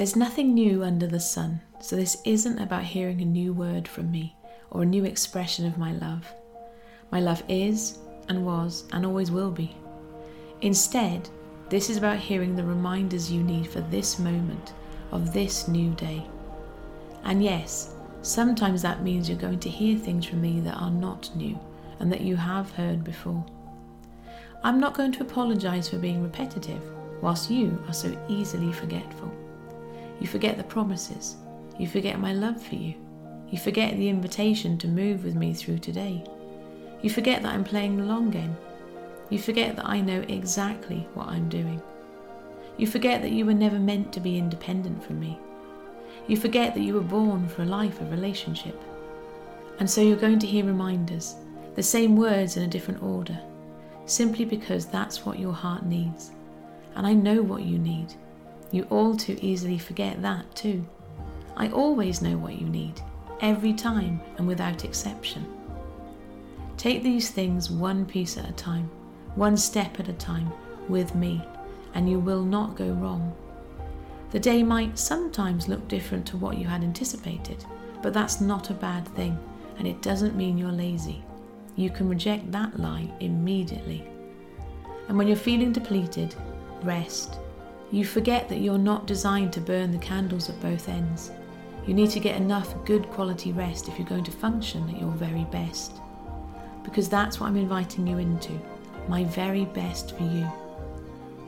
There's nothing new under the sun, so this isn't about hearing a new word from me or a new expression of my love. My love is and was and always will be. Instead, this is about hearing the reminders you need for this moment of this new day. And yes, sometimes that means you're going to hear things from me that are not new and that you have heard before. I'm not going to apologise for being repetitive, whilst you are so easily forgetful. You forget the promises. You forget my love for you. You forget the invitation to move with me through today. You forget that I'm playing the long game. You forget that I know exactly what I'm doing. You forget that you were never meant to be independent from me. You forget that you were born for a life of relationship. And so you're going to hear reminders, the same words in a different order, simply because that's what your heart needs. And I know what you need. You all too easily forget that too. I always know what you need, every time and without exception. Take these things one piece at a time, one step at a time, with me, and you will not go wrong. The day might sometimes look different to what you had anticipated, but that's not a bad thing, and it doesn't mean you're lazy. You can reject that lie immediately. And when you're feeling depleted, rest you forget that you're not designed to burn the candles at both ends. You need to get enough good quality rest if you're going to function at your very best. Because that's what I'm inviting you into my very best for you.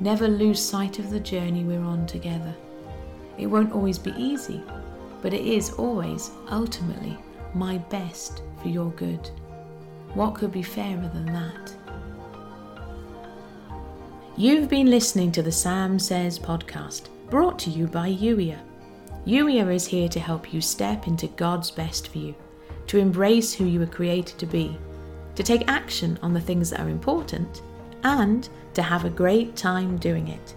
Never lose sight of the journey we're on together. It won't always be easy, but it is always, ultimately, my best for your good. What could be fairer than that? You've been listening to the Sam Says podcast, brought to you by Youier. Youier is here to help you step into God's best for you, to embrace who you were created to be, to take action on the things that are important, and to have a great time doing it.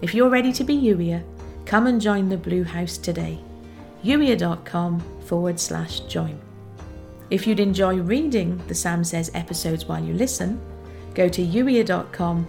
If you're ready to be Youier, come and join the Blue House today. Youier.com forward slash join. If you'd enjoy reading the Sam Says episodes while you listen, go to youier.com